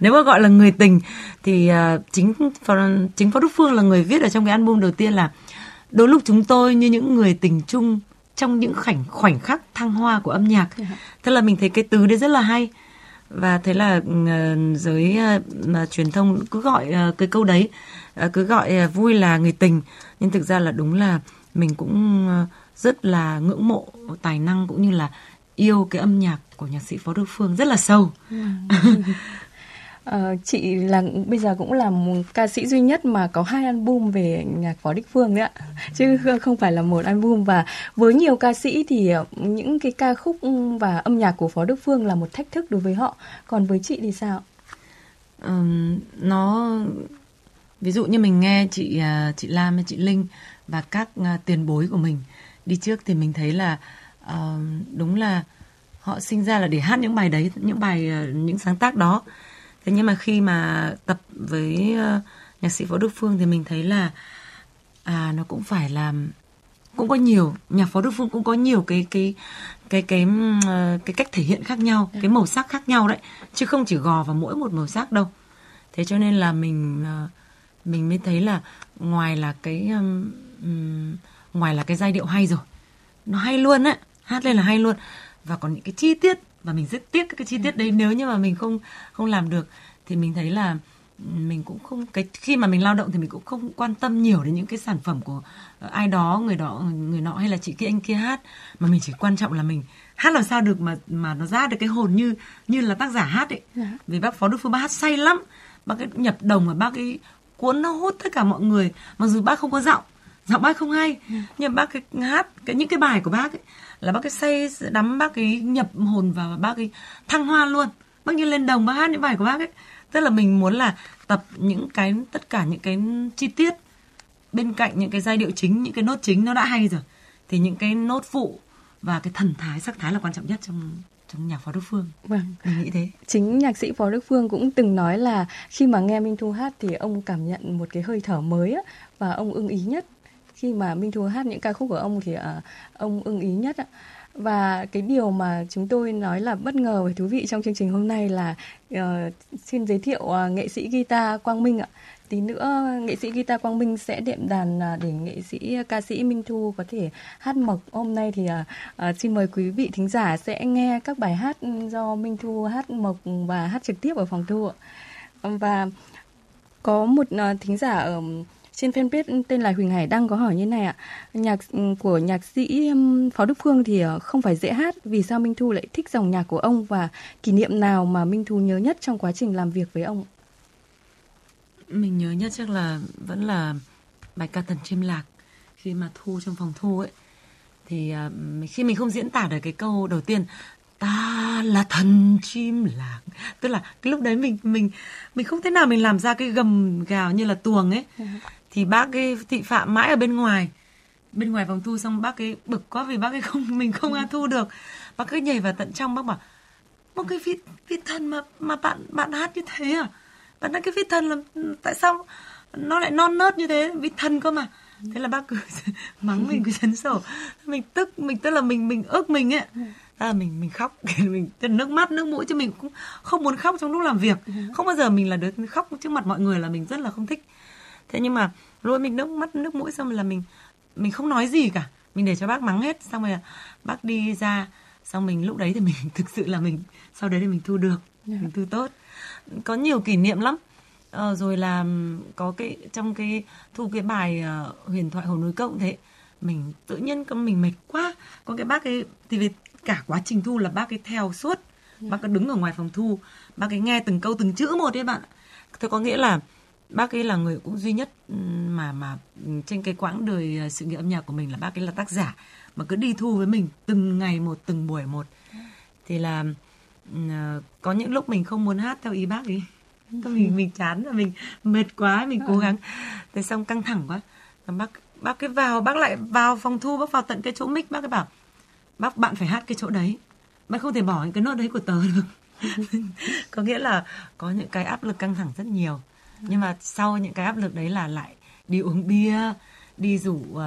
nếu mà gọi là người tình thì uh, chính chính phó đức phương là người viết ở trong cái album đầu tiên là đôi lúc chúng tôi như những người tình chung trong những khoảnh khoảnh khắc thăng hoa của âm nhạc dạ. thế là mình thấy cái từ đấy rất là hay và thế là uh, giới uh, truyền thông cứ gọi uh, cái câu đấy uh, cứ gọi uh, vui là người tình nhưng thực ra là đúng là mình cũng uh, rất là ngưỡng mộ tài năng cũng như là yêu cái âm nhạc của nhạc sĩ Phó Đức Phương rất là sâu. À, chị là bây giờ cũng là một ca sĩ duy nhất mà có hai album về nhạc Phó Đức Phương đấy ạ, chứ không phải là một album và với nhiều ca sĩ thì ờ, những cái ca khúc và âm nhạc của Phó Đức Phương là một thách thức đối với họ. Còn với chị thì sao? Um, nó ví dụ như mình nghe chị à, chị Lam chị Linh và các à, tiền bối của mình đi trước thì mình thấy là uh, đúng là họ sinh ra là để hát những bài đấy những bài những sáng tác đó thế nhưng mà khi mà tập với uh, nhạc sĩ võ đức phương thì mình thấy là à nó cũng phải là cũng có nhiều nhạc phó đức phương cũng có nhiều cái cái cái cái cái cách thể hiện khác nhau cái màu sắc khác nhau đấy chứ không chỉ gò vào mỗi một màu sắc đâu. Thế cho nên là mình mình mới thấy là ngoài là cái um, ngoài là cái giai điệu hay rồi nó hay luôn á hát lên là hay luôn. Và còn những cái chi tiết và mình rất tiếc cái chi tiết đấy. Nếu như mà mình không không làm được thì mình thấy là mình cũng không cái khi mà mình lao động thì mình cũng không quan tâm nhiều đến những cái sản phẩm của ai đó người đó người nọ hay là chị kia anh kia hát. Mà mình chỉ quan trọng là mình hát làm sao được mà mà nó ra được cái hồn như như là tác giả hát ấy. Dạ. vì bác phó đức phương bác hát say lắm. Bác cái nhập đồng và bác cái cuốn nó hút tất cả mọi người. Mặc dù bác không có giọng giọng bác không hay ừ. nhưng bác cái hát cái những cái bài của bác ấy là bác cái say đắm bác cái nhập hồn vào và bác cái thăng hoa luôn bác như lên đồng bác hát những bài của bác ấy tức là mình muốn là tập những cái tất cả những cái chi tiết bên cạnh những cái giai điệu chính những cái nốt chính nó đã hay rồi thì những cái nốt phụ và cái thần thái sắc thái là quan trọng nhất trong trong nhạc Phó Đức Phương. Vâng, mình nghĩ thế. Chính nhạc sĩ Phó Đức Phương cũng từng nói là khi mà nghe Minh Thu hát thì ông cảm nhận một cái hơi thở mới á, và ông ưng ý nhất khi mà Minh Thu hát những ca khúc của ông thì à, ông ưng ý nhất ạ. Và cái điều mà chúng tôi nói là bất ngờ và thú vị trong chương trình hôm nay là uh, xin giới thiệu uh, nghệ sĩ guitar Quang Minh ạ. Tí nữa nghệ sĩ guitar Quang Minh sẽ đệm đàn uh, để nghệ sĩ ca sĩ Minh Thu có thể hát mộc. Hôm nay thì uh, uh, xin mời quý vị thính giả sẽ nghe các bài hát do Minh Thu hát mộc và hát trực tiếp ở phòng thu ạ. Và có một uh, thính giả ở trên fanpage tên là Huỳnh Hải đăng có hỏi như này ạ. Nhạc ừ, của nhạc sĩ Phó Đức Phương thì ờ, không phải dễ hát, vì sao Minh Thu lại thích dòng nhạc của ông và kỷ niệm nào mà Minh Thu nhớ nhất trong quá trình làm việc với ông? Mình nhớ nhất chắc là vẫn là bài ca Thần Chim Lạc. Khi mà thu trong phòng thu ấy thì uh, khi mình không diễn tả được cái câu đầu tiên ta là thần chim lạc. Tức là cái lúc đấy mình mình mình không thể nào mình làm ra cái gầm gào như là tuồng ấy thì bác cái thị phạm mãi ở bên ngoài. Bên ngoài phòng thu xong bác cái bực quá vì bác cái không mình không ăn thu được. Bác cứ nhảy vào tận trong bác bảo một cái vị vị thần mà mà bạn bạn hát như thế à? Bạn nói cái vị thần là tại sao nó lại non nớt như thế? Vị thần cơ mà. Thế là bác cứ mắng mình cứ chấn sổ mình tức mình tức là mình mình ức mình ấy. À, mình mình khóc mình nước mắt nước mũi chứ mình cũng không muốn khóc trong lúc làm việc. Không bao giờ mình là đứa khóc trước mặt mọi người là mình rất là không thích thế nhưng mà rồi mình nước mắt nước mũi xong là mình mình không nói gì cả. Mình để cho bác mắng hết xong rồi bác đi ra. Xong mình lúc đấy thì mình thực sự là mình sau đấy thì mình thu được yeah. mình thu tốt. Có nhiều kỷ niệm lắm. Ờ, rồi là có cái trong cái thu cái bài uh, huyền thoại hồ núi cộng thế mình tự nhiên mình mệt quá. Có cái bác ấy thì vì cả quá trình thu là bác ấy theo suốt. Yeah. bác cứ đứng ở ngoài phòng thu. Bác ấy nghe từng câu từng chữ một đấy bạn thế có nghĩa là bác ấy là người cũng duy nhất ừ, mà mà trên cái quãng đời ờ, sự nghiệp âm nhạc của mình là bác ấy là tác giả mà cứ đi thu với mình từng ngày một từng buổi một. Thì là uh, có những lúc mình không muốn hát theo ý bác ấy. Mình mình chán và mình mệt quá mình cố gắng. Thế xong căng thẳng quá. Bác bác cái vào bác lại vào phòng thu bác vào tận cái chỗ mic bác cái bảo bác bạn phải hát cái chỗ đấy. Bác không thể bỏ những cái nốt đấy của tớ được. Có nghĩa là có những cái áp lực căng thẳng rất nhiều nhưng mà sau những cái áp lực đấy là lại đi uống bia đi rủ uh,